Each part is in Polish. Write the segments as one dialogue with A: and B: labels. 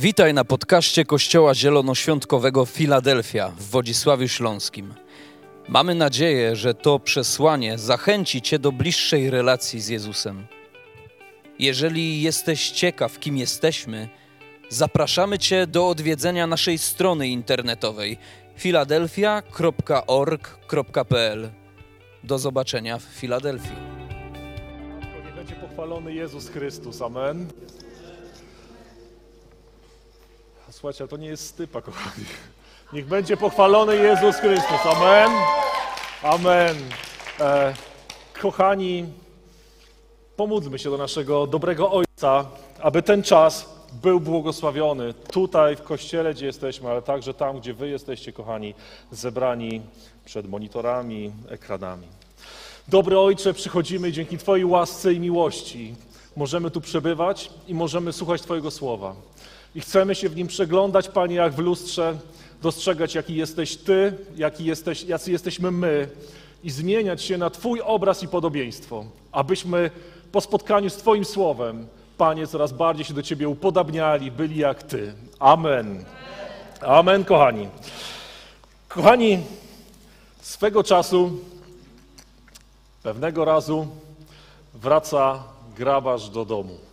A: Witaj na podcaście Kościoła Zielonoświątkowego Filadelfia w Wodzisławiu Śląskim. Mamy nadzieję, że to przesłanie zachęci Cię do bliższej relacji z Jezusem. Jeżeli jesteś ciekaw, kim jesteśmy, zapraszamy Cię do odwiedzenia naszej strony internetowej filadelfia.org.pl. Do zobaczenia w Filadelfii.
B: Niech będzie pochwalony Jezus Chrystus. Amen. Słuchajcie, ale to nie jest stypa, kochani. Niech będzie pochwalony Jezus Chrystus. Amen. Amen. E, kochani, pomódlmy się do naszego dobrego Ojca, aby ten czas był błogosławiony tutaj w kościele, gdzie jesteśmy, ale także tam, gdzie Wy jesteście, kochani, zebrani przed monitorami, ekranami. Dobry Ojcze, przychodzimy dzięki Twojej łasce i miłości możemy tu przebywać i możemy słuchać Twojego słowa. I chcemy się w nim przeglądać, Panie, jak w lustrze, dostrzegać, jaki jesteś Ty, jaki jesteś, jacy jesteśmy my i zmieniać się na Twój obraz i podobieństwo, abyśmy po spotkaniu z Twoim słowem, Panie, coraz bardziej się do Ciebie upodabniali, byli jak Ty. Amen. Amen, kochani. Kochani, swego czasu, pewnego razu wraca grabarz do domu.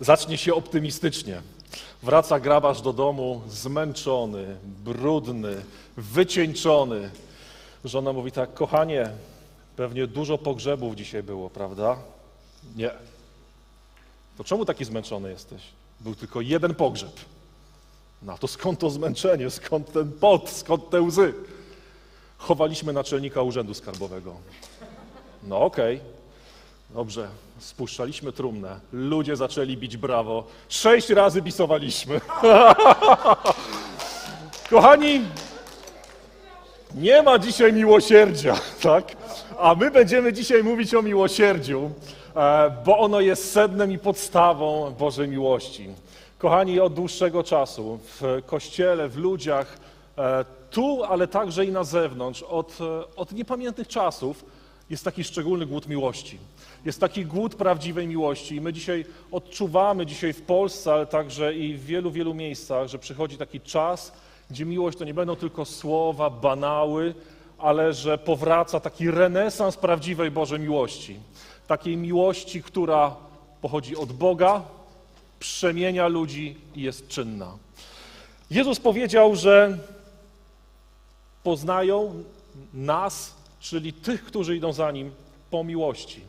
B: Zacznie się optymistycznie. Wraca grabarz do domu zmęczony, brudny, wycieńczony. Żona mówi tak, kochanie, pewnie dużo pogrzebów dzisiaj było, prawda? Nie. To czemu taki zmęczony jesteś? Był tylko jeden pogrzeb. No to skąd to zmęczenie, skąd ten pot, skąd te łzy? Chowaliśmy naczelnika urzędu skarbowego. No okej, dobrze, spuszczaliśmy trumnę, ludzie zaczęli bić brawo, sześć razy bisowaliśmy. Kochani, nie ma dzisiaj miłosierdzia, tak? A my będziemy dzisiaj mówić o miłosierdziu, e, bo ono jest sednem i podstawą Bożej miłości. Kochani, od dłuższego czasu w kościele, w ludziach, e, tu, ale także i na zewnątrz, od, e, od niepamiętnych czasów jest taki szczególny głód miłości. Jest taki głód prawdziwej miłości i my dzisiaj odczuwamy dzisiaj w Polsce, ale także i w wielu, wielu miejscach, że przychodzi taki czas, gdzie miłość to nie będą tylko słowa, banały, ale że powraca taki renesans prawdziwej Bożej miłości. Takiej miłości, która pochodzi od Boga, przemienia ludzi i jest czynna. Jezus powiedział, że poznają nas, czyli tych, którzy idą za Nim, po miłości.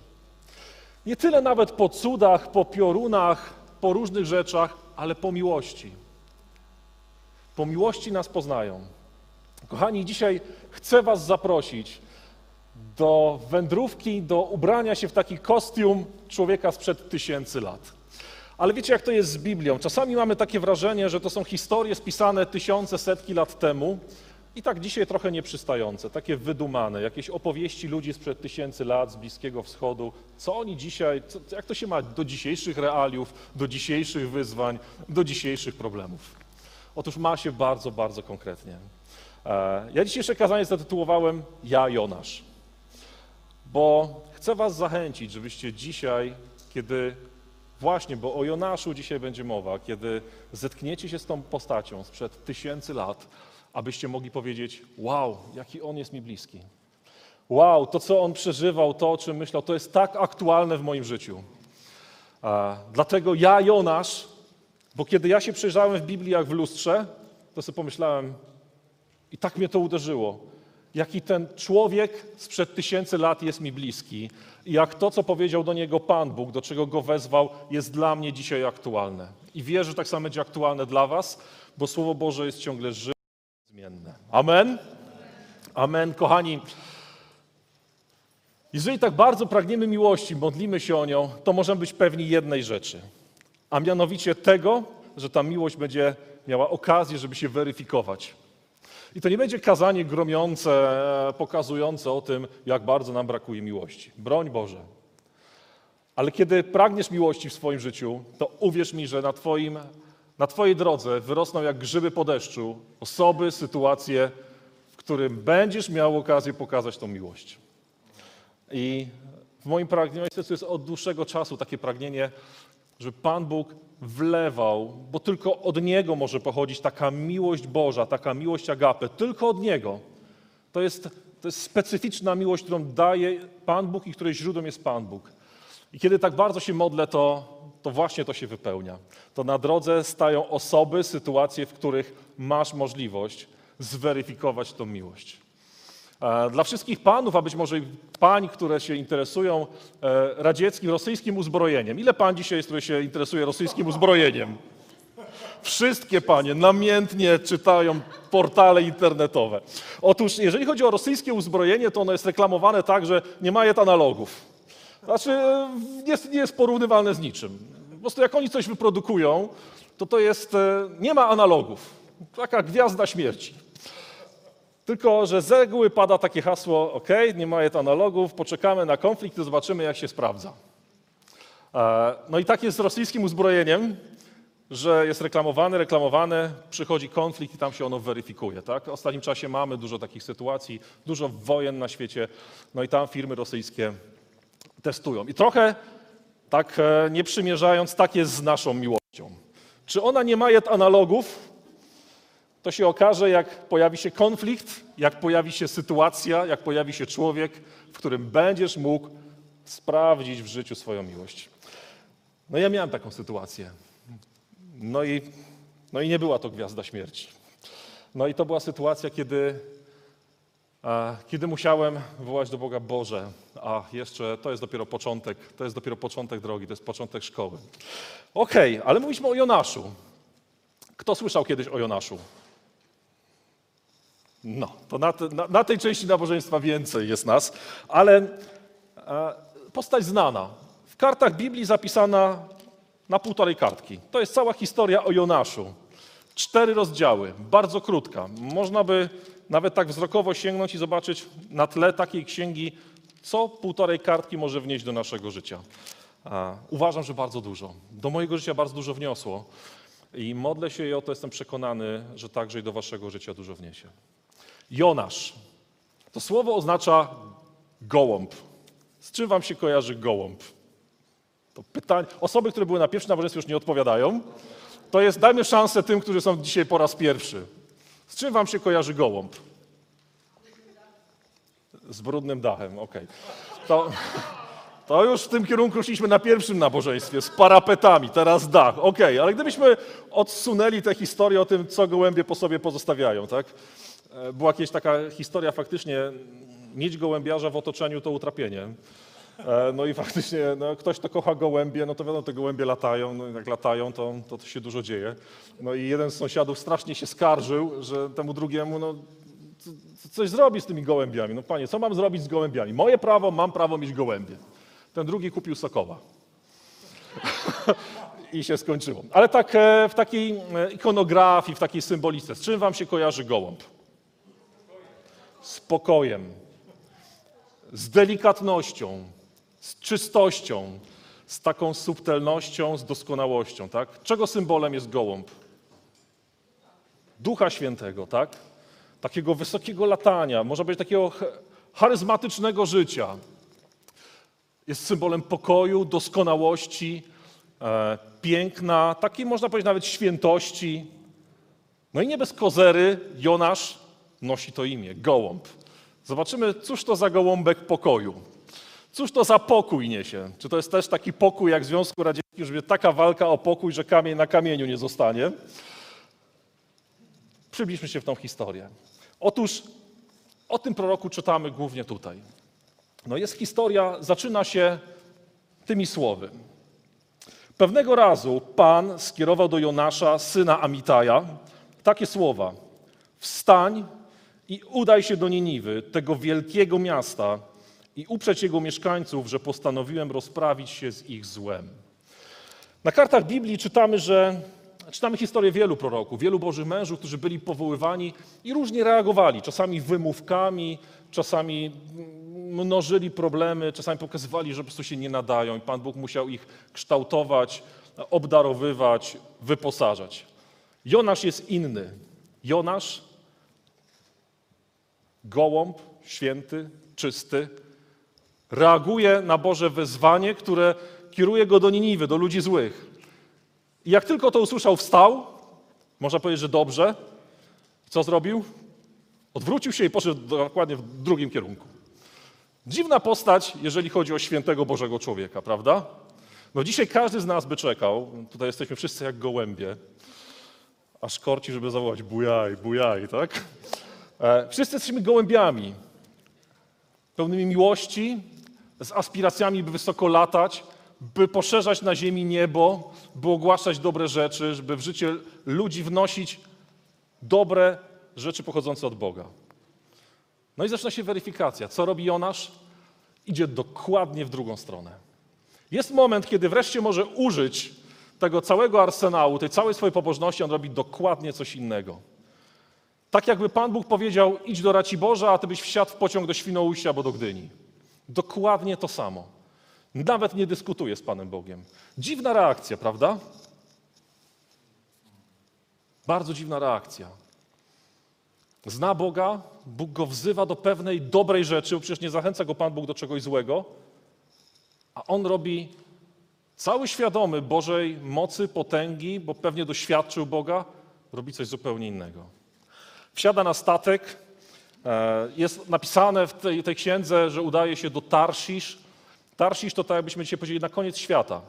B: Nie tyle nawet po cudach, po piorunach, po różnych rzeczach, ale po miłości. Po miłości nas poznają. Kochani, dzisiaj chcę Was zaprosić do wędrówki, do ubrania się w taki kostium człowieka sprzed tysięcy lat. Ale wiecie, jak to jest z Biblią? Czasami mamy takie wrażenie, że to są historie spisane tysiące, setki lat temu i tak dzisiaj trochę nieprzystające, takie wydumane, jakieś opowieści ludzi sprzed tysięcy lat z Bliskiego Wschodu. Co oni dzisiaj, co, jak to się ma do dzisiejszych realiów, do dzisiejszych wyzwań, do dzisiejszych problemów? Otóż ma się bardzo, bardzo konkretnie. E, Ja dzisiejsze kazanie zatytułowałem Ja Jonasz, bo chcę Was zachęcić, żebyście dzisiaj, kiedy właśnie, bo o Jonaszu dzisiaj będzie mowa, kiedy zetkniecie się z tą postacią sprzed tysięcy lat, abyście mogli powiedzieć: Wow, jaki on jest mi bliski. Wow, to co on przeżywał, to o czym myślał, to jest tak aktualne w moim życiu. Dlatego ja, Jonasz, bo kiedy ja się przejrzałem w Biblii jak w lustrze, to sobie pomyślałem, i tak mnie to uderzyło, jaki ten człowiek sprzed tysięcy lat jest mi bliski i jak to, co powiedział do niego Pan Bóg, do czego go wezwał, jest dla mnie dzisiaj aktualne. I wierzę, że tak samo będzie aktualne dla Was, bo Słowo Boże jest ciągle żywe i zmienne. Amen? Amen, kochani. Jeżeli tak bardzo pragniemy miłości, modlimy się o nią, to możemy być pewni jednej rzeczy, a mianowicie tego, że ta miłość będzie miała okazję, żeby się weryfikować. I to nie będzie kazanie gromiące, pokazujące o tym, jak bardzo nam brakuje miłości. Broń Boże. Ale kiedy pragniesz miłości w swoim życiu, to uwierz mi, że na, twoim, na Twojej drodze wyrosną jak grzyby po deszczu osoby, sytuacje, w którym będziesz miał okazję pokazać tą miłość. I w moim pragnieniu jest od dłuższego czasu takie pragnienie, żeby Pan Bóg wlewał, bo tylko od Niego może pochodzić taka miłość Boża, taka miłość agape, tylko od Niego. To jest, to jest specyficzna miłość, którą daje Pan Bóg i której źródłem jest Pan Bóg. I kiedy tak bardzo się modlę, to, to właśnie to się wypełnia. To na drodze stają osoby, sytuacje, w których masz możliwość zweryfikować tą miłość. E, Dla wszystkich panów, a być może i pań, które się interesują e, radzieckim, rosyjskim uzbrojeniem. Ile pań dzisiaj jest, które się interesuje rosyjskim uzbrojeniem? Wszystkie panie namiętnie czytają portale internetowe. Otóż, jeżeli chodzi o rosyjskie uzbrojenie, to ono jest reklamowane tak, że nie ma analogów. Znaczy, e, nie jest, nie jest porównywalne z niczym. Po prostu jak oni coś wyprodukują, to to jest, e, nie ma analogów. Taka gwiazda śmierci. Tylko, że z reguły pada takie hasło, ok, nie ma analogów, poczekamy na konflikt i zobaczymy, jak się sprawdza. E, No i tak jest z rosyjskim uzbrojeniem, że jest reklamowane, reklamowane, przychodzi konflikt i tam się ono weryfikuje. Tak? W ostatnim czasie mamy dużo takich sytuacji, dużo wojen na świecie, no i tam firmy rosyjskie testują. I trochę tak e, nie przymierzając, tak jest z naszą miłością. Czy ona nie ma jet analogów? To się okaże, jak pojawi się konflikt, jak pojawi się sytuacja, jak pojawi się człowiek, w którym będziesz mógł sprawdzić w życiu swoją miłość. No ja miałem taką sytuację. No i, no i nie była to gwiazda śmierci. No i to była sytuacja, kiedy, kiedy musiałem wołać do Boga Boże, a jeszcze to jest dopiero początek, to jest dopiero początek drogi, to jest początek szkoły. Okej, ale mówiliśmy o Jonaszu. Kto słyszał kiedyś o Jonaszu? No, to na, na, na tej części nabożeństwa więcej jest nas, ale e, postać znana. W kartach Biblii zapisana na półtorej kartki. To jest cała historia o Jonaszu. Cztery rozdziały, bardzo krótka. Można by nawet tak wzrokowo sięgnąć i zobaczyć na tle takiej księgi, co półtorej kartki może wnieść do naszego życia. Uważam, że bardzo dużo. Do mojego życia bardzo dużo wniosło. I modlę się i o to jestem przekonany, że także i do waszego życia dużo wniesie. Jonasz. To słowo oznacza gołąb. Z czym wam się kojarzy gołąb? To pytanie. Osoby, które były na pierwszym nabożeństwie już nie odpowiadają. To jest, dajmy szansę tym, którzy są dzisiaj po raz pierwszy. Z czym wam się kojarzy gołąb? Z brudnym dachem, okej. To, to już w tym kierunku szliśmy na pierwszym nabożeństwie, z parapetami, teraz dach, okej. Ale gdybyśmy odsunęli tę historię o tym, co gołębie po sobie pozostawiają, tak? E, Była kiedyś taka historia faktycznie, mieć gołębiarza w otoczeniu to utrapienie. E, No i faktycznie no, ktoś, kto kocha gołębie, no to wiadomo, te gołębie latają, no jak latają, to, to, to się dużo dzieje. No i jeden z sąsiadów strasznie się skarżył, że temu drugiemu, no co- co- coś zrobi z tymi gołębiami. No panie, co mam zrobić z gołębiami? Moje prawo, mam prawo mieć gołębie. Ten drugi kupił sokoła. I się skończyło. Ale tak e, w takiej e, ikonografii, w takiej symbolice, z czym wam się kojarzy gołąb? Z pokojem, z delikatnością, z czystością, z taką subtelnością, z doskonałością, tak? Czego symbolem jest gołąb? Ducha Świętego, tak? Takiego wysokiego latania, może być takiego ch- charyzmatycznego życia. Jest symbolem pokoju, doskonałości, e, piękna, takiej można powiedzieć nawet świętości. No i nie bez kozery Jonasz nosi to imię, gołąb. Zobaczymy, cóż to za gołąbek pokoju. Cóż to za pokój niesie? Czy to jest też taki pokój jak w Związku Radzieckim, że będzie taka walka o pokój, że kamień na kamieniu nie zostanie? Przybliżmy się w tą historię. Otóż o tym proroku czytamy głównie tutaj. No jest historia, zaczyna się tymi słowy. Pewnego razu Pan skierował do Jonasza, syna Amitaja, takie słowa. Wstań i udaj się do Niniwy, tego wielkiego miasta i uprzeć jego mieszkańców, że postanowiłem rozprawić się z ich złem. Na kartach Biblii czytamy, że czytamy historię wielu proroków, wielu bożych mężów, którzy byli powoływani i różnie reagowali. Czasami wymówkami, czasami mnożyli problemy, czasami pokazywali, że po prostu się nie nadają i Pan Bóg musiał ich kształtować, obdarowywać, wyposażać. Jonasz jest inny. Jonasz, gołąb, święty, czysty, reaguje na Boże wezwanie, które kieruje go do Niniwy, do ludzi złych. I jak tylko to usłyszał, wstał. Można powiedzieć, że dobrze. Co zrobił? Odwrócił się i poszedł dokładnie w drugim kierunku. Dziwna postać, jeżeli chodzi o świętego Bożego człowieka, prawda? No dzisiaj każdy z nas by czekał, tutaj jesteśmy wszyscy jak gołębie, aż korci, żeby zawołać bujaj, bujaj, tak? E, wszyscy jesteśmy gołębiami, pełnymi miłości, z aspiracjami, by wysoko latać, by poszerzać na ziemi niebo, by ogłaszać dobre rzeczy, by w życie ludzi wnosić dobre rzeczy pochodzące od Boga. No i zaczyna się weryfikacja. Co robi Jonasz? Idzie dokładnie w drugą stronę. Jest moment, kiedy wreszcie może użyć tego całego arsenału, tej całej swojej pobożności, on robi dokładnie coś innego. Tak jakby Pan Bóg powiedział, idź do Raciborza, a ty byś wsiadł w pociąg do Świnoujścia albo do Gdyni. Dokładnie to samo. Nawet nie dyskutuje z Panem Bogiem. Dziwna reakcja, prawda? Bardzo dziwna reakcja. Zna Boga, Bóg go wzywa do pewnej dobrej rzeczy, bo przecież nie zachęca go Pan Bóg do czegoś złego, a on robi cały świadomy Bożej mocy, potęgi, bo pewnie doświadczył Boga, robi coś zupełnie innego. Wsiada na statek, jest napisane w tej, tej księdze, że udaje się do Tarsisz. Tarsisz to tak jakbyśmy dzisiaj powiedzieli na koniec świata.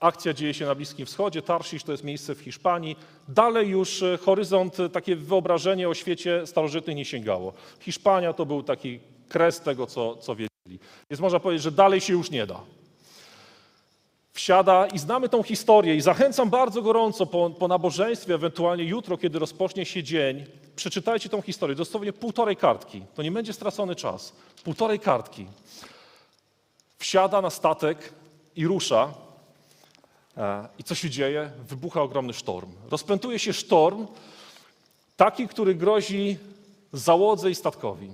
B: Akcja dzieje się na Bliskim Wschodzie, Tarsisz to jest miejsce w Hiszpanii. Dalej już e, horyzont, e, takie wyobrażenie o świecie starożytnym nie sięgało. Hiszpania to był taki kres tego, co, co wiedzieli. Więc można powiedzieć, że dalej się już nie da. Wsiada i znamy tą historię i zachęcam bardzo gorąco po, po nabożeństwie, ewentualnie jutro, kiedy rozpocznie się dzień, przeczytajcie tą historię, dosłownie półtorej kartki. To nie będzie stracony czas. Półtorej kartki. Wsiada na statek i rusza E, I co się dzieje? Wybucha ogromny sztorm. Rozpętuje się sztorm, taki, który grozi załodze i statkowi.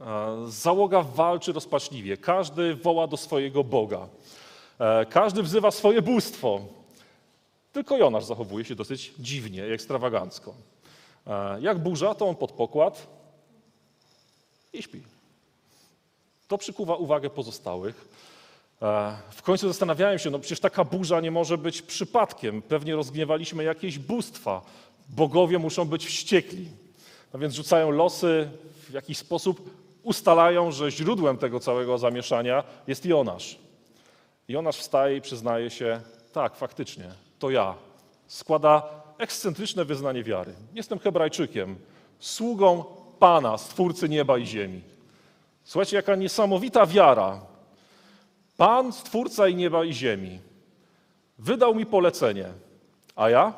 B: E, załoga walczy rozpaczliwie. Każdy woła do swojego Boga. E, każdy wzywa swoje bóstwo. Tylko Jonasz zachowuje się dosyć dziwnie i ekstrawagancko. Jak burza, to on pod pokład i śpi. To przykuwa uwagę pozostałych. E, w końcu zastanawiałem się, no przecież taka burza nie może być przypadkiem. Pewnie rozgniewaliśmy jakieś bóstwa. Bogowie muszą być wściekli. No więc rzucają losy, w jakiś sposób ustalają, że źródłem tego całego zamieszania jest Jonasz. Jonasz wstaje i przyznaje się, tak, faktycznie, to ja. Składa ekscentryczne wyznanie wiary. Jestem Hebrajczykiem, sługą Pana, Stwórcy nieba i ziemi. Słuchajcie, jaka niesamowita wiara, Pan, Stwórca i nieba i ziemi, wydał mi polecenie, a ja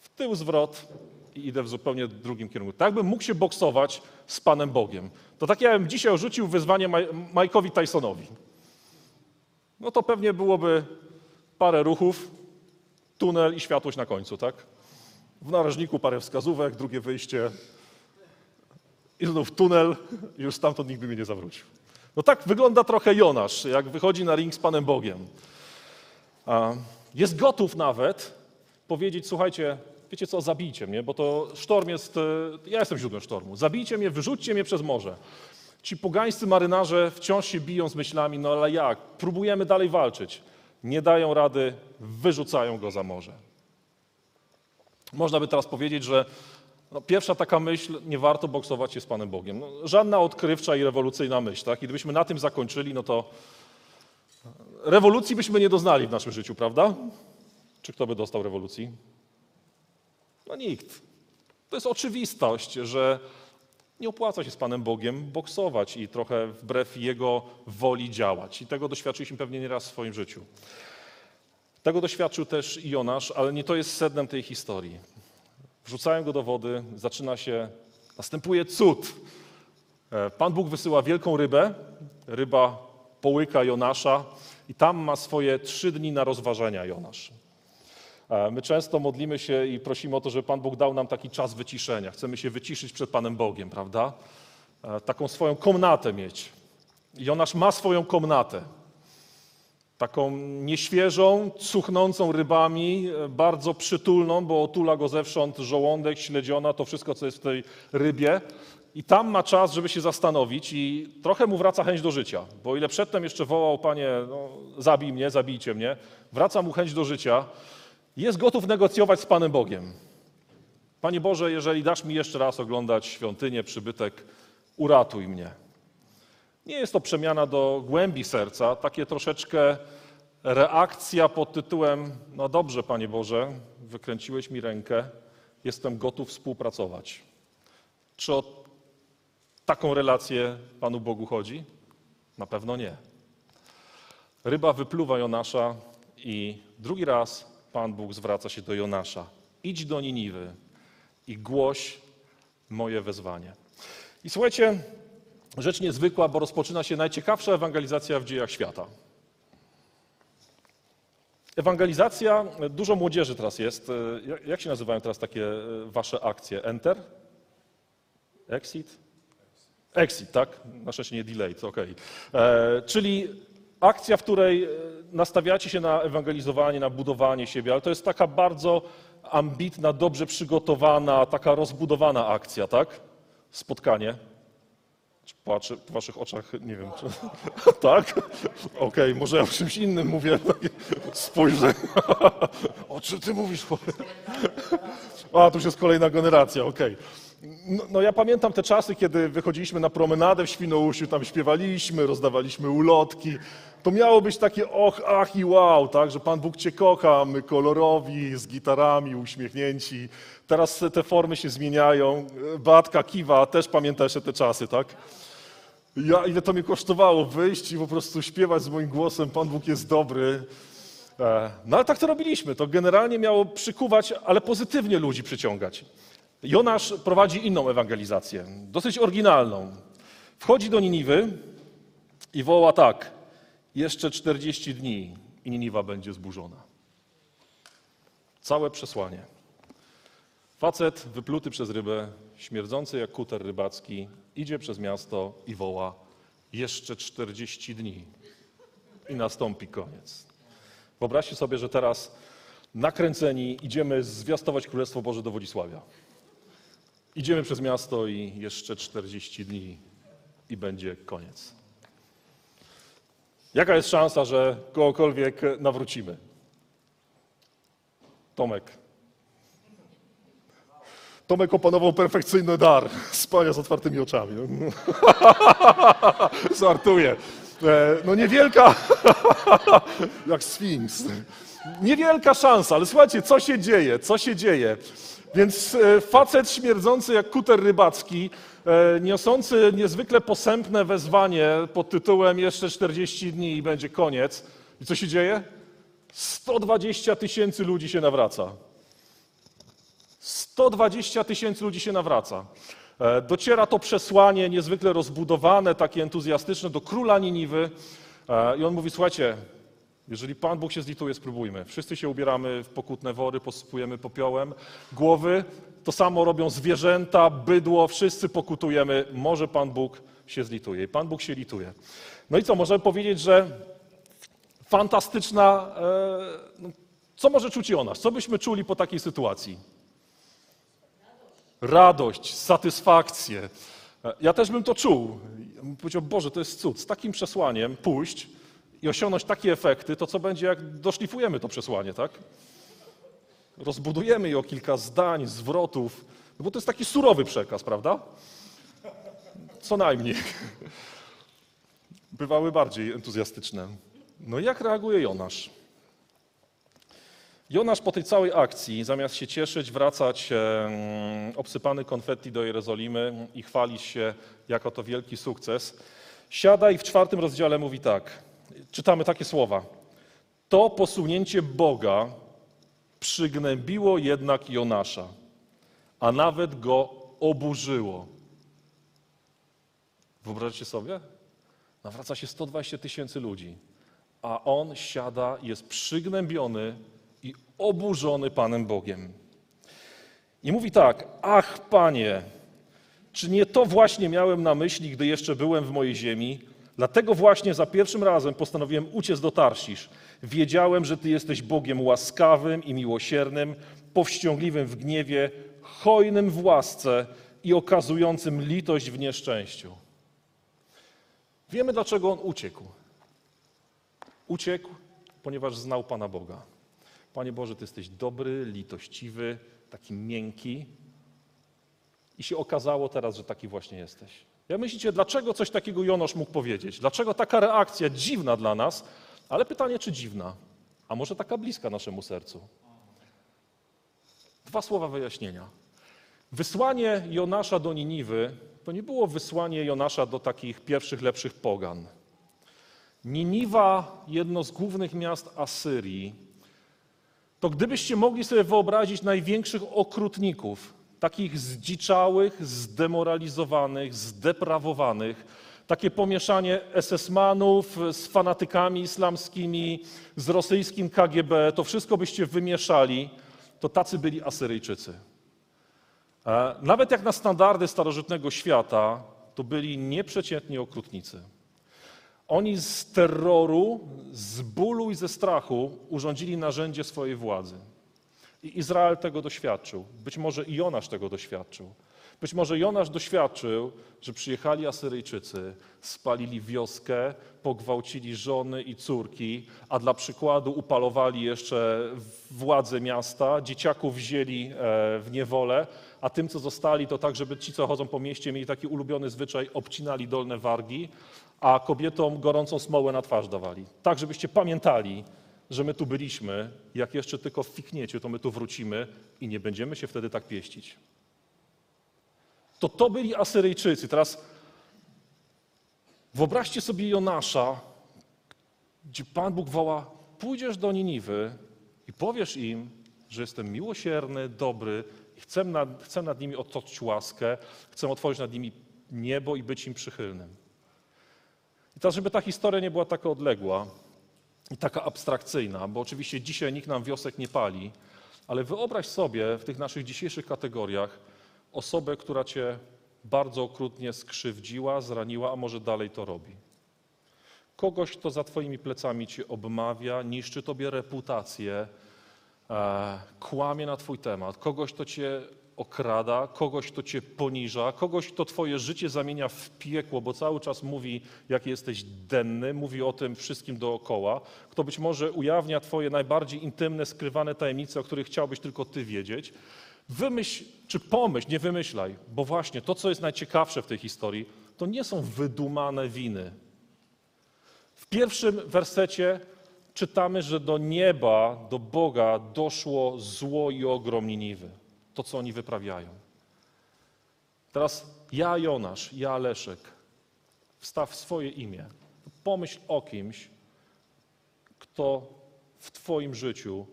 B: w tył zwrot i idę w zupełnie drugim kierunku. Tak bym mógł się boksować z Panem Bogiem. To tak ja bym dzisiaj rzucił wyzwanie Mike'owi Tysonowi. No to pewnie byłoby parę ruchów, tunel i światłość na końcu, tak? W narożniku parę wskazówek, drugie wyjście i znów tunel i już stamtąd nikt by mnie nie zawrócił. No tak wygląda trochę Jonasz, jak wychodzi na ring z Panem Bogiem. Jest gotów nawet powiedzieć, słuchajcie, wiecie co, zabijcie mnie, bo to sztorm jest, e, ja jestem źródłem sztormu. Zabijcie mnie, wyrzućcie mnie przez morze. Ci pogańscy marynarze wciąż się biją z myślami, no ale jak? Próbujemy dalej walczyć. Nie dają rady, wyrzucają go za morze. Można by teraz powiedzieć, że no, pierwsza taka myśl, nie warto boksować się z Panem Bogiem. No, żadna odkrywcza i rewolucyjna myśl. Tak? I gdybyśmy na tym zakończyli, no to rewolucji byśmy nie doznali w naszym życiu, prawda? Czy kto by dostał rewolucji? No nikt. To jest oczywistość, że nie opłaca się z Panem Bogiem boksować i trochę wbrew Jego woli działać. I tego doświadczyliśmy pewnie nieraz w swoim życiu. Tego doświadczył też Jonasz, ale nie to jest sednem tej historii. Wrzucają go do wody, zaczyna się, następuje cud. E, Pan Bóg wysyła wielką rybę, ryba połyka Jonasza i tam ma swoje trzy dni na rozważenia Jonasz. E, my często modlimy się i prosimy o to, żeby Pan Bóg dał nam taki czas wyciszenia. Chcemy się wyciszyć przed Panem Bogiem, prawda? E, taką swoją komnatę mieć. Jonasz ma swoją komnatę taką nieświeżą, cuchnącą rybami, e, bardzo przytulną, bo otula go zewsząd żołądek, śledziona, to wszystko, co jest w tej rybie. I tam ma czas, żeby się zastanowić i trochę mu wraca chęć do życia. Bo ile przedtem jeszcze wołał, panie, no, zabij mnie, zabijcie mnie, wraca mu chęć do życia jest gotów negocjować z Panem Bogiem. Panie Boże, jeżeli dasz mi jeszcze raz oglądać świątynię, przybytek, uratuj mnie. Nie jest to przemiana do głębi serca, takie troszeczkę reakcja pod tytułem: No dobrze, Panie Boże, wykręciłeś mi rękę, jestem gotów współpracować. Czy o taką relację Panu Bogu chodzi? Na pewno nie. Ryba wypluwa Jonasza i drugi raz Pan Bóg zwraca się do Jonasza. Idź do Niniwy i głoś moje wezwanie. I słuchajcie, rzecz niezwykła, bo rozpoczyna się najciekawsza ewangelizacja w dziejach świata. Ewangelizacja, dużo młodzieży teraz jest. Jak- się nazywają teraz takie e, wasze akcje? Enter? Exit? Exit, tak? Na szczęście nie delayed, okej. E, Czyli akcja, w której e, nastawiacie się na ewangelizowanie, na budowanie siebie, ale to jest taka bardzo ambitna, dobrze przygotowana, taka rozbudowana akcja, tak? Spotkanie. Patrzę po waszych oczach, nie wiem, czy... tak? Okej, może ja o czymś innym mówię. Spojrzę. o czym ty mówisz? A, tu już jest kolejna generacja, okej. No, no ja pamiętam te czasy, kiedy wychodziliśmy na promenadę w Świnoujściu, tam śpiewaliśmy, rozdawaliśmy ulotki. To miało być takie och, ach i wow, tak, że Pan Bóg Cię kocha, my kolorowi, z gitarami, uśmiechnięci. Teraz te formy się zmieniają. Beatka kiwa, też pamięta jeszcze te czasy, tak? Ja, ile to mnie kosztowało wyjść i po prostu śpiewać z moim głosem, Pan Bóg jest dobry. E, No ale tak to robiliśmy. To generalnie miało przykuwać, ale pozytywnie ludzi przyciągać. Jonasz prowadzi inną ewangelizację, dosyć oryginalną. Wchodzi do Niniwy i woła tak: Jeszcze 40 dni i Niniwa będzie zburzona. Całe przesłanie. Facet wypluty przez rybę, śmierdzący jak kuter rybacki, idzie przez miasto i woła: Jeszcze 40 dni i nastąpi koniec. Wyobraźcie sobie, że teraz nakręceni idziemy zwiastować Królestwo Boże do Wodzisławia. Idziemy przez miasto i jeszcze 40 dni i będzie koniec. Jaka jest szansa, że kogokolwiek nawrócimy? Tomek. Tomek opanował perfekcyjny dar spania z otwartymi oczami. Żartuję. E, No niewielka, jak Sfinks. Niewielka szansa, ale słuchajcie, co się dzieje, co się dzieje. Więc e, facet śmierdzący jak kuter rybacki, e, niosący niezwykle posępne wezwanie pod tytułem jeszcze 40 dni i będzie koniec. I co się dzieje? 120 tysięcy ludzi się nawraca. 120 tysięcy ludzi się nawraca. E, Dociera to przesłanie niezwykle rozbudowane, takie entuzjastyczne do króla Niniwy. I on mówi: Słuchajcie, jeżeli Pan Bóg się zlituje, spróbujmy. Wszyscy się ubieramy w pokutne wory, posypujemy popiołem głowy. To samo robią zwierzęta, bydło, wszyscy pokutujemy. Może Pan Bóg się zlituje. I Pan Bóg się lituje. No i co, możemy powiedzieć, że fantastyczna. E, no, co może czuć Jonasz? Co byśmy czuli po takiej sytuacji? radość, satysfakcję. Ja też bym to czuł. Ja bym powiedział, Boże, to jest cud. Z takim przesłaniem pójść i osiągnąć takie efekty, to co będzie, jak doszlifujemy to przesłanie, tak? Rozbudujemy je o kilka zdań, zwrotów, no bo to jest taki surowy przekaz, prawda? Co najmniej. Bywały bardziej entuzjastyczne. No i jak reaguje Jonasz? Jonasz po tej całej akcji, zamiast się cieszyć, wracać e, obsypany konfetti do Jerozolimy i chwalić się jako to wielki sukces, siada i w czwartym rozdziale mówi tak. Czytamy takie słowa. To posunięcie Boga przygnębiło jednak Jonasza, a nawet go oburzyło. Wyobraźcie sobie? Nawraca się 120 tysięcy ludzi, a on siada jest przygnębiony i oburzony Panem Bogiem. I mówi tak: Ach, Panie, czy nie to właśnie miałem na myśli, gdy jeszcze byłem w mojej ziemi? Dlatego właśnie za pierwszym razem postanowiłem uciec do Tarsisz. Wiedziałem, że Ty jesteś Bogiem łaskawym i miłosiernym, powściągliwym w gniewie, hojnym w łasce i okazującym litość w nieszczęściu. Wiemy, dlaczego on uciekł. Uciekł, ponieważ znał Pana Boga. Panie Boże, Ty jesteś dobry, litościwy, taki miękki. I się okazało teraz, że taki właśnie jesteś. Ja myślicie, dlaczego coś takiego Jonasz mógł powiedzieć? Dlaczego taka reakcja dziwna dla nas? Ale pytanie, czy dziwna? A może taka bliska naszemu sercu? Dwa słowa wyjaśnienia. Wysłanie Jonasza do Niniwy to nie było wysłanie Jonasza do takich pierwszych, lepszych pogan. Niniwa, jedno z głównych miast Asyrii, to gdybyście mogli sobie wyobrazić największych okrutników, takich zdziczałych, zdemoralizowanych, zdeprawowanych, takie pomieszanie SS-manów z fanatykami islamskimi, z rosyjskim KGB, to wszystko byście wymieszali, to tacy byli Asyryjczycy. E, Nawet jak na standardy starożytnego świata, to byli nieprzeciętni okrutnicy. Oni z terroru, z bólu i ze strachu urządzili narzędzie swojej władzy. I Izrael tego doświadczył. Być może i Jonasz tego doświadczył. Być może Jonasz doświadczył, że przyjechali Asyryjczycy, spalili wioskę, pogwałcili żony i córki, a dla przykładu upalowali jeszcze władze miasta, dzieciaków wzięli e, w niewolę, a tym, co zostali, to tak, żeby ci, co chodzą po mieście, mieli taki ulubiony zwyczaj, obcinali dolne wargi, a kobietom gorącą smołę na twarz dawali. Tak, żebyście pamiętali, że my tu byliśmy, jak jeszcze tylko fikniecie, to my tu wrócimy i nie będziemy się wtedy tak pieścić. To to byli Asyryjczycy. Teraz wyobraźcie sobie Jonasza, gdzie Pan Bóg woła, pójdziesz do Niniwy i powiesz im, że jestem miłosierny, dobry i chcę nad, chcę nad nimi otoczyć łaskę, chcę otworzyć nad nimi niebo i być im przychylnym. I teraz, żeby ta historia nie była taka odległa taka abstrakcyjna, bo oczywiście dzisiaj nikt nam wiosek nie pali, ale wyobraź sobie w tych naszych dzisiejszych kategoriach osobę, która cię bardzo okrutnie skrzywdziła, zraniła, a może dalej to robi. Kogoś, kto za twoimi plecami cię obmawia, niszczy tobie reputację, e, kłamie na twój temat, kogoś, kto cię okrada, kogoś, kto cię poniża, kogoś, kto twoje życie zamienia w piekło, bo cały czas mówi, jaki jesteś denny, mówi o tym wszystkim dookoła, kto być może ujawnia twoje najbardziej intymne, skrywane tajemnice, o których chciałbyś tylko ty wiedzieć. Wymyśl, czy pomyśl, nie wymyślaj, bo właśnie to, co jest najciekawsze w tej historii, to nie są wydumane winy. W pierwszym wersecie czytamy, że do nieba, do Boga doszło zło i ogrom Niniwy. To, co oni wyprawiają. Teraz ja, Jonasz, ja, Leszek, wstaw swoje imię. Pomyśl o kimś, kto w Twoim życiu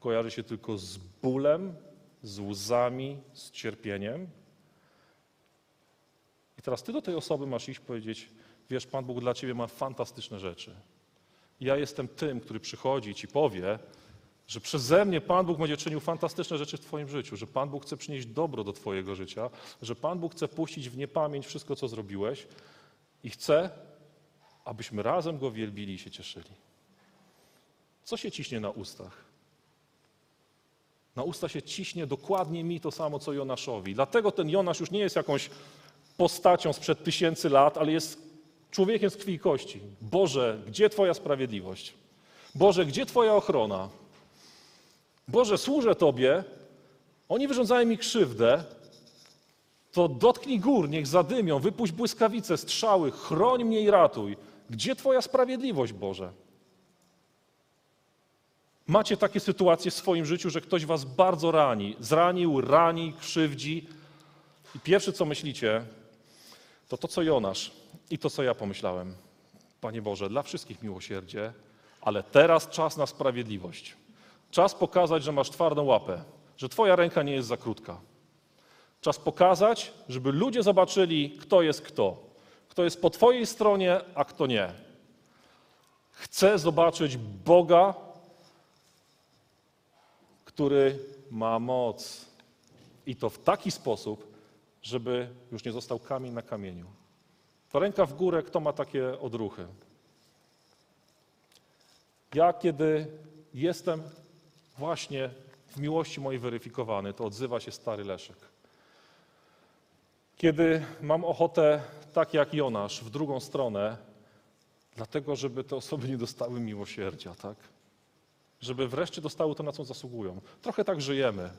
B: kojarzy się tylko z bólem, z łzami, z cierpieniem. I teraz Ty do tej osoby masz iść powiedzieć, wiesz, Pan Bóg dla Ciebie ma fantastyczne rzeczy. Ja jestem tym, który przychodzi i Ci powie, że przeze mnie Pan Bóg będzie czynił fantastyczne rzeczy w Twoim życiu, że Pan Bóg chce przynieść dobro do Twojego życia, że Pan Bóg chce puścić w niepamięć wszystko, co zrobiłeś i chce, abyśmy razem Go wielbili i się cieszyli. Co się ciśnie na ustach? Na usta się ciśnie dokładnie mi to samo, co Jonaszowi. Dlatego ten Jonasz już nie jest jakąś postacią sprzed tysięcy lat, ale jest człowiekiem z krwi i kości. Boże, gdzie Twoja sprawiedliwość? Boże, gdzie Twoja ochrona? Boże, służę Tobie, oni wyrządzają mi krzywdę, to dotknij gór, niech zadymią, wypuść błyskawice, strzały, chroń mnie i ratuj. Gdzie Twoja sprawiedliwość, Boże? Macie takie sytuacje w swoim życiu, że ktoś Was bardzo rani, zranił, rani, krzywdzi i pierwsze, co myślicie, to to, co Jonasz i to, co ja pomyślałem. Panie Boże, dla wszystkich miłosierdzie, ale teraz czas na sprawiedliwość. Czas pokazać, że masz twardą łapę, że Twoja ręka nie jest za krótka. Czas pokazać, żeby ludzie zobaczyli, kto jest kto. Kto jest po Twojej stronie, a kto nie. Chcę zobaczyć Boga, który ma moc. I to w taki sposób, żeby już nie został kamień na kamieniu. To ręka w górę, kto ma takie odruchy? Ja, kiedy jestem właśnie w miłości mojej weryfikowany, to odzywa się stary Leszek. Kiedy mam ochotę, tak jak Jonasz, w drugą stronę, dlatego żeby te osoby nie dostały miłosierdzia, tak? żeby wreszcie dostały to, na co zasługują. Trochę tak żyjemy.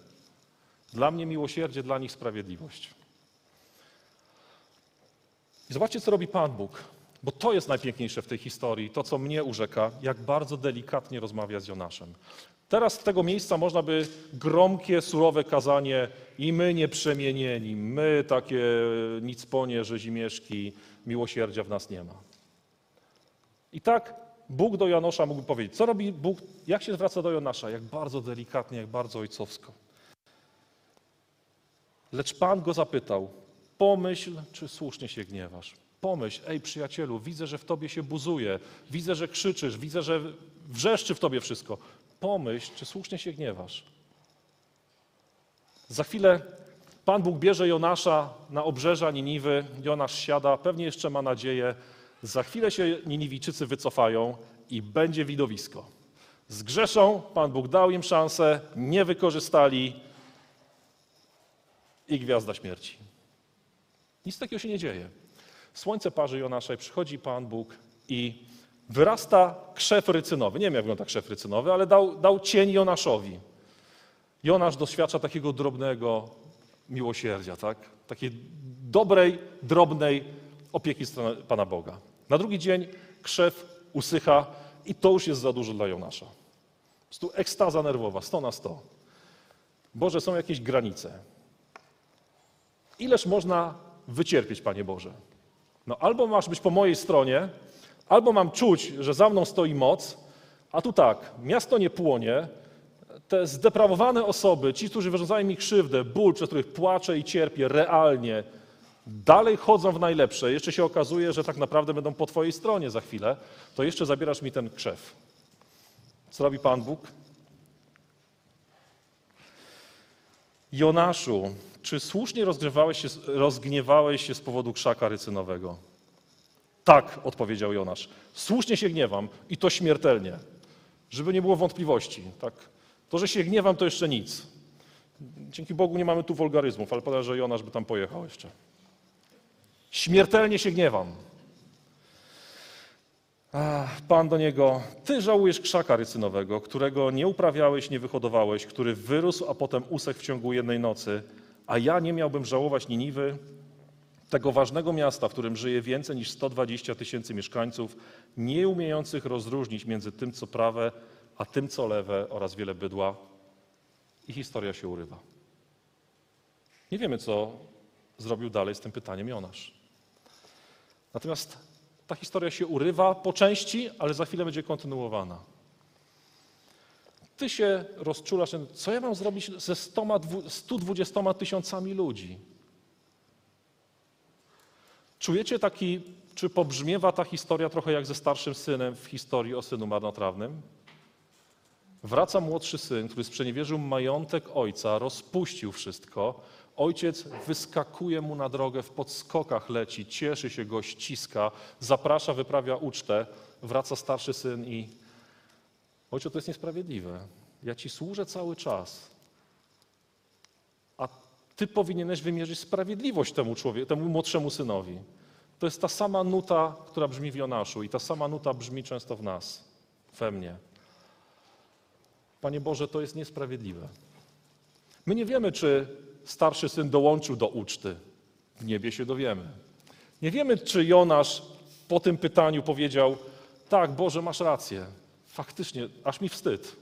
B: Dla mnie miłosierdzie, dla nich sprawiedliwość. I zobaczcie, co robi Pan Bóg, bo to jest najpiękniejsze w tej historii, to, co mnie urzeka, jak bardzo delikatnie rozmawia z Jonaszem. Teraz z tego miejsca można by gromkie, surowe kazanie i my nieprzemienieni, my takie nicponie, rzezimieszki, miłosierdzia w nas nie ma. I tak Bóg do Janosza mógłby powiedzieć, co robi Bóg, jak się zwraca do Jonasza, jak bardzo delikatnie, jak bardzo ojcowsko. Lecz Pan go zapytał, pomyśl, czy słusznie się gniewasz. Pomyśl, ej przyjacielu, widzę, że w tobie się buzuje, widzę, że krzyczysz, widzę, że wrzeszczy w tobie wszystko. Pomyśl, czy słusznie się gniewasz. Za chwilę Pan Bóg bierze Jonasza na obrzeża Niniwy. Jonasz siada, pewnie jeszcze ma nadzieję. Za chwilę się Niniwijczycy wycofają i będzie widowisko. Zgrzeszą, Pan Bóg dał im szansę, nie wykorzystali i gwiazda śmierci. Nic takiego się nie dzieje. Słońce parzy Jonasza i przychodzi Pan Bóg i wyrasta krzew rycynowy. Nie wiem, jak wygląda krzew rycynowy, ale dał, dał cień Jonaszowi. Jonasz doświadcza takiego drobnego miłosierdzia, tak? takiej dobrej, drobnej opieki strony Pana Boga. Na drugi dzień krzew usycha i to już jest za dużo dla Jonasza. Po prostu ekstaza nerwowa, 100 na 100. Boże, są jakieś granice. Ileż można wycierpieć, Panie Boże? No albo masz być po mojej stronie, albo mam czuć, że za mną stoi moc, a tu tak, miasto nie płonie, te zdeprawowane osoby, ci, którzy wyrządzają mi krzywdę, ból, przez których płaczę i cierpię realnie, dalej chodzą w najlepsze. Jeszcze się okazuje, że tak naprawdę będą po Twojej stronie za chwilę, to jeszcze zabierasz mi ten krzew. Co robi Pan Bóg? Jonaszu, czy słusznie rozgrzewałeś się, rozgniewałeś się z powodu krzaka rycynowego? Tak, odpowiedział Jonasz. Słusznie się gniewam i to śmiertelnie. Żeby nie było wątpliwości. Tak. To, że się gniewam, to jeszcze nic. Dzięki Bogu nie mamy tu wulgaryzmów, ale podejrzewam, że Jonasz by tam pojechał jeszcze. Śmiertelnie się gniewam. Pan do niego, ty żałujesz krzaka rycynowego, którego nie uprawiałeś, nie wyhodowałeś, który wyrósł, a potem usechł w ciągu jednej nocy, a ja nie miałbym żałować Niniwy, tego ważnego miasta, w którym żyje więcej niż 120 tysięcy mieszkańców, nie umiejących rozróżnić między tym, co prawe, a tym, co lewe oraz wiele bydła. I historia się urywa. Nie wiemy, co zrobił dalej z tym pytaniem Jonasz. Natomiast ta historia się urywa po części, ale za chwilę będzie kontynuowana. Ty się rozczulasz, co ja mam zrobić ze 120 tysiącami ludzi? Czujecie taki, czy pobrzmiewa ta historia trochę jak ze starszym synem w historii o synu marnotrawnym? Wraca młodszy syn, który sprzeniewierzył majątek ojca, rozpuścił wszystko. Ojciec wyskakuje mu na drogę, w podskokach leci, cieszy się go, ściska, zaprasza, wyprawia ucztę. Wraca starszy syn i ojcze, to jest niesprawiedliwe. Ja ci służę cały czas, ty powinieneś wymierzyć sprawiedliwość temu człowiekowi, temu młodszemu synowi. To jest ta sama nuta, która brzmi w Jonaszu i ta sama nuta brzmi często w nas, we mnie. Panie Boże, to jest niesprawiedliwe. My nie wiemy, czy starszy syn dołączył do uczty. W niebie się dowiemy. Nie wiemy, czy Jonasz po tym pytaniu powiedział: Tak, Boże, masz rację. Faktycznie, aż mi wstyd.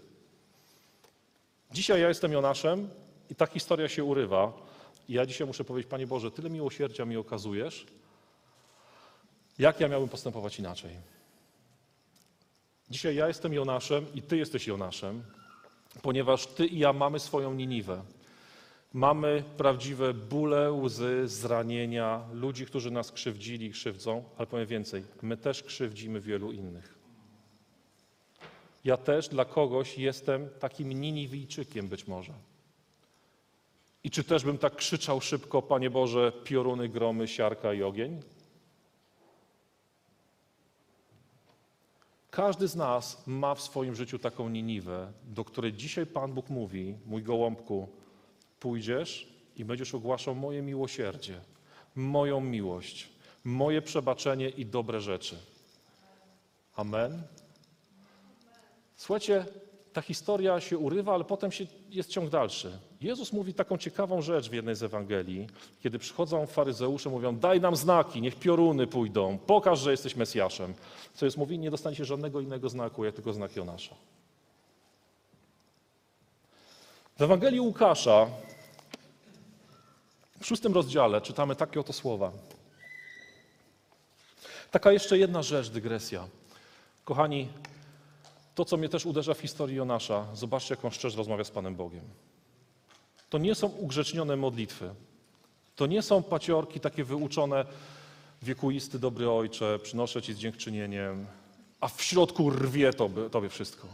B: Dzisiaj ja jestem Jonaszem i ta historia się urywa. I ja dzisiaj muszę powiedzieć: Panie Boże, tyle miłosierdzia mi okazujesz. Jak ja miałbym postępować inaczej? Dzisiaj ja jestem Jonaszem i Ty jesteś Jonaszem ponieważ Ty i ja mamy swoją Niniwę. Mamy prawdziwe bóle, łzy, zranienia, ludzi, którzy nas krzywdzili i krzywdzą, ale powiem więcej, my też krzywdzimy wielu innych. Ja też dla kogoś jestem takim Niniwijczykiem być może. I czy też bym tak krzyczał szybko, Panie Boże, pioruny, gromy, siarka i ogień? Każdy z nas ma w swoim życiu taką Niniwę, do której dzisiaj Pan Bóg mówi, mój gołąbku, pójdziesz i będziesz ogłaszał moje miłosierdzie, moją miłość, moje przebaczenie i dobre rzeczy. Amen. Słuchajcie, ta historia się urywa, ale potem się, jest ciąg dalszy. Jezus mówi taką ciekawą rzecz w jednej z Ewangelii, kiedy przychodzą faryzeusze, mówią: Daj nam znaki, niech pioruny pójdą, pokaż, że jesteś Mesjaszem. Co jest mówi: Nie dostaniecie żadnego innego znaku, jak tylko znak Jonasza. W Ewangelii Łukasza, w szóstym rozdziale, czytamy takie oto słowa. Taka jeszcze jedna rzecz, dygresja. Kochani, to, co mnie też uderza w historii Jonasza, zobaczcie, jak on szczerze rozmawia z Panem Bogiem. To nie są ugrzecznione modlitwy. To nie są paciorki takie wyuczone, wiekuisty, dobry ojcze, przynoszę Ci z dziękczynieniem, a w środku rwie tobie, tobie wszystko.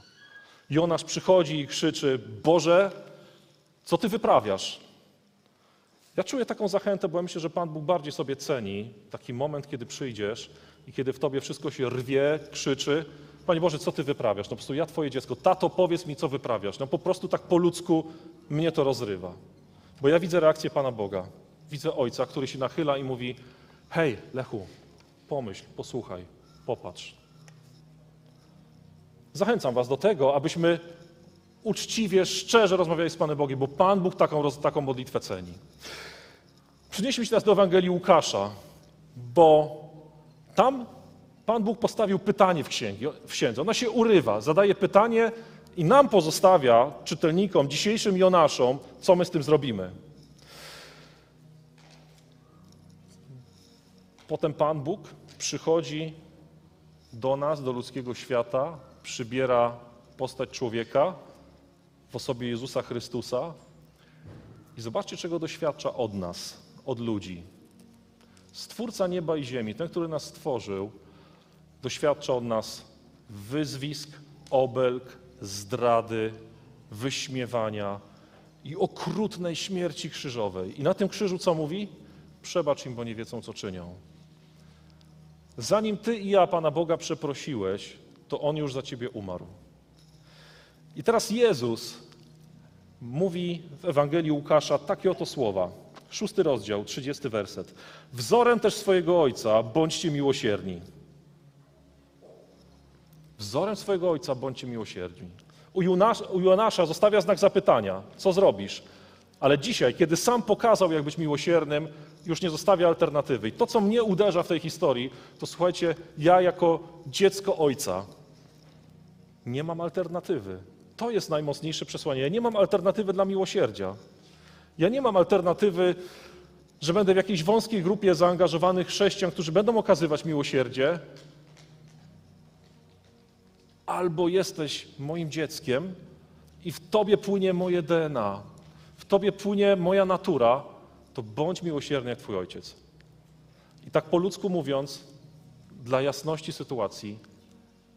B: Jonasz przychodzi i krzyczy, Boże, co Ty wyprawiasz? Ja czuję taką zachętę, bo ja myślę, że Pan Bóg bardziej sobie ceni taki moment, kiedy przyjdziesz i kiedy w Tobie wszystko się rwie, krzyczy, Panie Boże, co Ty wyprawiasz? No po prostu ja Twoje dziecko, tato, powiedz mi, co wyprawiasz. No po prostu tak po ludzku mnie to rozrywa. Bo ja widzę reakcję Pana Boga. Widzę Ojca, który się nachyla i mówi, hej, Lechu, pomyśl, posłuchaj, popatrz. Zachęcam Was do tego, abyśmy uczciwie, szczerze rozmawiali z Panem Bogiem, bo Pan Bóg taką, taką modlitwę ceni. Przenieśmy się teraz do Ewangelii Łukasza, bo tam Pan Bóg postawił pytanie w, księgi, w księdze. Ona się urywa, zadaje pytanie i nam pozostawia, czytelnikom, dzisiejszym Jonaszom, co my z tym zrobimy. Potem Pan Bóg przychodzi do nas, do ludzkiego świata, przybiera postać człowieka w osobie Jezusa Chrystusa i zobaczcie, czego doświadcza od nas, od ludzi. Stwórca nieba i ziemi, ten, który nas stworzył, doświadcza od nas wyzwisk, obelg, zdrady, wyśmiewania i okrutnej śmierci krzyżowej. I na tym krzyżu co mówi? Przebacz im, bo nie wiedzą, co czynią. Zanim ty i ja Pana Boga przeprosiłeś, to On już za ciebie umarł. I teraz Jezus mówi w Ewangelii Łukasza takie oto słowa. Szósty rozdział, trzydziesty werset. Wzorem też swojego Ojca bądźcie miłosierni. Wzorem swojego Ojca bądźcie miłosierni. U u Jonasza zostawia znak zapytania. Co zrobisz? Ale dzisiaj, kiedy sam pokazał, jak być miłosiernym, już nie zostawia alternatywy. I to, co mnie uderza w tej historii, to słuchajcie, ja jako dziecko Ojca nie mam alternatywy. To jest najmocniejsze przesłanie. Ja nie mam alternatywy dla miłosierdzia. Ja nie mam alternatywy, że będę w jakiejś wąskiej grupie zaangażowanych chrześcijan, którzy będą okazywać miłosierdzie, albo jesteś moim dzieckiem i w tobie płynie moje DNA, w tobie płynie moja natura, to bądź miłosierny jak twój ojciec. I tak po ludzku mówiąc, dla jasności sytuacji,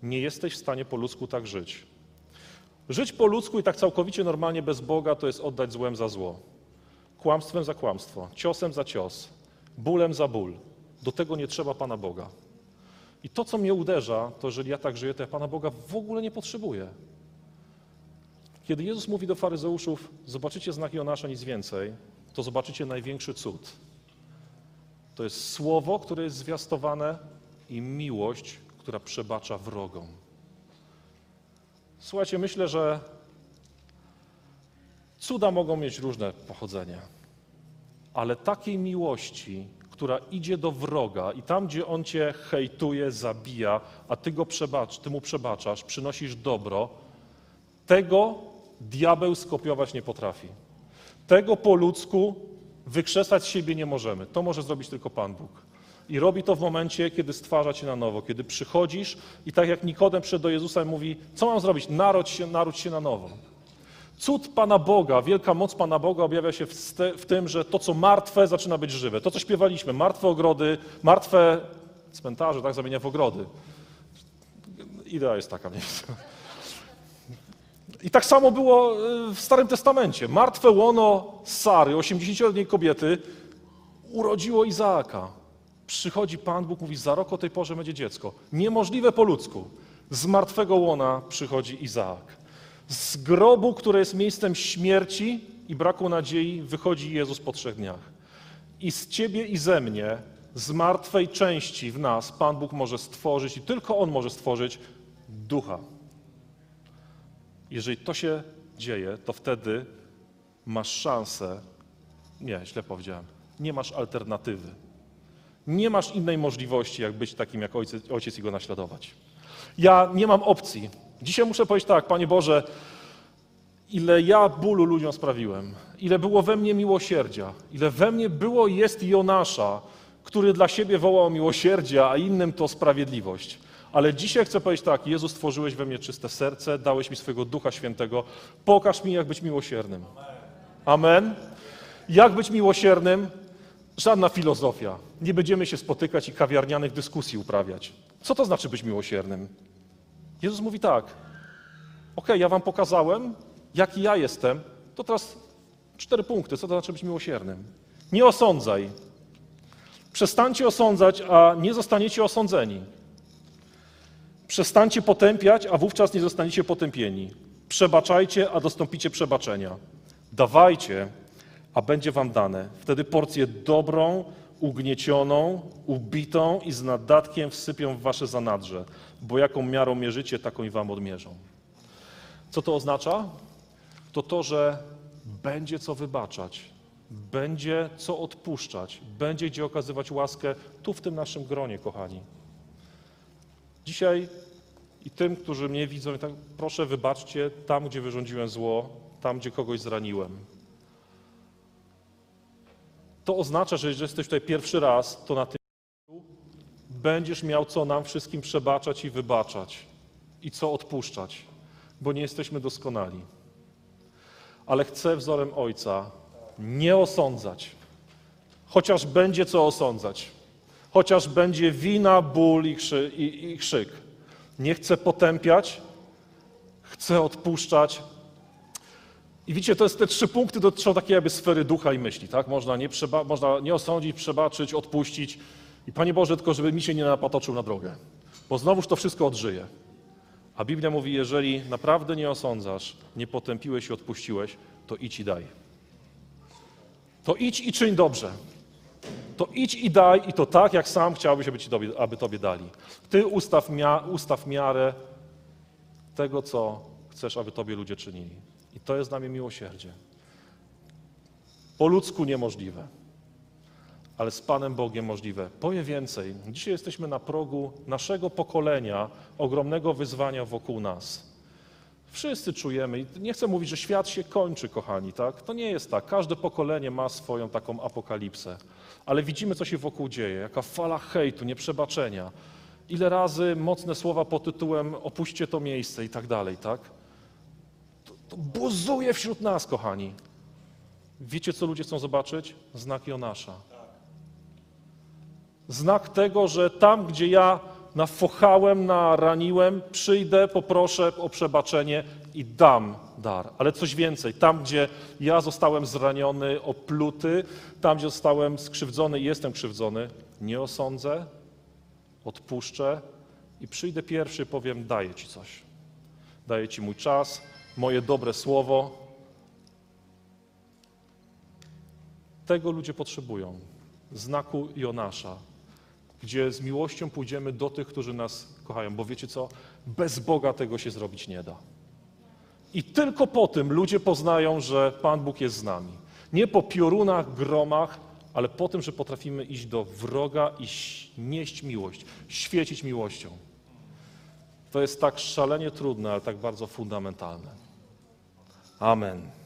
B: nie jesteś w stanie po ludzku tak żyć. Żyć po ludzku i tak całkowicie normalnie bez Boga to jest oddać złem za zło, kłamstwem za kłamstwo, ciosem za cios, bólem za ból. Do tego nie trzeba Pana Boga. I to, co mnie uderza, to jeżeli ja tak żyję, to ja Pana Boga w ogóle nie potrzebuję. Kiedy Jezus mówi do faryzeuszów, zobaczycie znak Jonasza, nic więcej, to zobaczycie największy cud. To jest słowo, które jest zwiastowane i miłość, która przebacza wrogom. Słuchajcie, myślę, że cuda mogą mieć różne pochodzenie, ale takiej miłości, która idzie do wroga i tam, gdzie on cię hejtuje, zabija, a ty go przebacz, ty mu przebaczasz, przynosisz dobro, tego diabeł skopiować nie potrafi. Tego po ludzku wykrzesać siebie nie możemy. To może zrobić tylko Pan Bóg. I robi to w momencie, kiedy stwarza cię na nowo, kiedy przychodzisz i tak jak Nikodem przed do Jezusa mówi, co mam zrobić? Narodź się, narodź się na nowo. Cud Pana Boga, wielka moc Pana Boga objawia się w, w tym, że to, co martwe, zaczyna być żywe. To, co śpiewaliśmy, martwe ogrody, martwe cmentarze, tak, zamienia w ogrody. Idea jest taka, nie I tak samo było y, w Starym Testamencie. Martwe łono Sary, 80-letniej kobiety, urodziło Izaaka. Przychodzi Pan Bóg, mówi, za rok o tej porze będzie dziecko. Niemożliwe po ludzku. Z martwego łona przychodzi Izaak. Z grobu, które jest miejscem śmierci i braku nadziei, wychodzi Jezus po trzech dniach. I z ciebie i ze mnie, z martwej części w nas, Pan Bóg może stworzyć, i tylko On może stworzyć ducha. Jeżeli to się dzieje, to wtedy masz szansę. Nie, źle powiedziałem. Nie masz alternatywy. Nie masz innej możliwości, jak być takim jak ojciec, ojciec i go naśladować. Ja nie mam opcji. Dzisiaj muszę powiedzieć tak, Panie Boże, ile ja bólu ludziom sprawiłem, ile było we mnie miłosierdzia, ile we mnie było jest Jonasza, który dla siebie wołał miłosierdzia, a innym to sprawiedliwość. Ale dzisiaj chcę powiedzieć tak, Jezus, stworzyłeś we mnie czyste serce, dałeś mi swojego Ducha Świętego, pokaż mi, jak być miłosiernym. Amen. Jak być miłosiernym? Żadna filozofia. Nie będziemy się spotykać i kawiarnianych dyskusji uprawiać. Co to znaczy być miłosiernym? Jezus mówi tak, okej, ja wam pokazałem, jaki ja jestem, to teraz cztery punkty, co to znaczy być miłosiernym. Nie osądzaj. Przestańcie osądzać, a nie zostaniecie osądzeni. Przestańcie potępiać, a wówczas nie zostaniecie potępieni. Przebaczajcie, a dostąpicie przebaczenia. Dawajcie, a będzie wam dane. Wtedy porcję dobrą, ugniecioną, ubitą i z nadatkiem wsypią w wasze zanadrze, bo jaką miarą mierzycie, taką i wam odmierzą. Co to oznacza? To to, że będzie co wybaczać, będzie co odpuszczać, będzie gdzie okazywać łaskę tu w tym naszym gronie, kochani. Dzisiaj i tym, którzy mnie widzą, tak, proszę wybaczcie tam, gdzie wyrządziłem zło, tam, gdzie kogoś zraniłem. To oznacza, że jeżeli jesteś tutaj pierwszy raz, to na tym będziesz miał co nam wszystkim przebaczać i wybaczać i co odpuszczać, bo nie jesteśmy doskonali. Ale chcę wzorem Ojca nie osądzać, chociaż będzie co osądzać, chociaż będzie wina, ból i, krzy, i, i krzyk. Nie chcę potępiać, chcę odpuszczać, i widzicie, to jest te trzy punkty dotyczą takiej jakby sfery ducha i myśli, tak? Można nie, przeba- można nie osądzić, przebaczyć, odpuścić. I Panie Boże, tylko żeby mi się nie napatoczył na drogę, bo znowuż to wszystko odżyje. A Biblia mówi, jeżeli naprawdę nie osądzasz, nie potępiłeś i odpuściłeś, to idź i daj. To idź i czyń dobrze. To idź i daj i to tak, jak sam chciałbyś, aby, ci tobie, aby Tobie dali. Ty ustaw, mia- ustaw miarę tego, co chcesz, aby Tobie ludzie czynili. I to jest dla mnie miłosierdzie. Po ludzku niemożliwe, ale z Panem Bogiem możliwe. Powiem więcej. Dzisiaj jesteśmy na progu naszego pokolenia, ogromnego wyzwania wokół nas. Wszyscy czujemy, i nie chcę mówić, że świat się kończy, kochani, tak? To nie jest tak. Każde pokolenie ma swoją taką apokalipsę. Ale widzimy, co się wokół dzieje, jaka fala hejtu, nieprzebaczenia. Ile razy mocne słowa pod tytułem opuśćcie to miejsce i tak dalej, tak? To buzuje wśród nas, kochani. Wiecie, co ludzie chcą zobaczyć? Znak Jonasza. Znak tego, że tam, gdzie ja nafochałem, naraniłem, przyjdę, poproszę o przebaczenie i dam dar. Ale coś więcej, tam, gdzie ja zostałem zraniony, opluty, tam, gdzie zostałem skrzywdzony i jestem krzywdzony, nie osądzę, odpuszczę i przyjdę pierwszy, powiem, daję Ci coś. Daję Ci mój czas, moje dobre słowo. Tego ludzie potrzebują. Znaku Jonasza, gdzie z miłością pójdziemy do tych, którzy nas kochają. Bo wiecie co? Bez Boga tego się zrobić nie da. I tylko po tym ludzie poznają, że Pan Bóg jest z nami. Nie po piorunach, gromach, ale po tym, że potrafimy iść do wroga i nieść miłość, świecić miłością. To jest tak szalenie trudne, ale tak bardzo fundamentalne. Amen.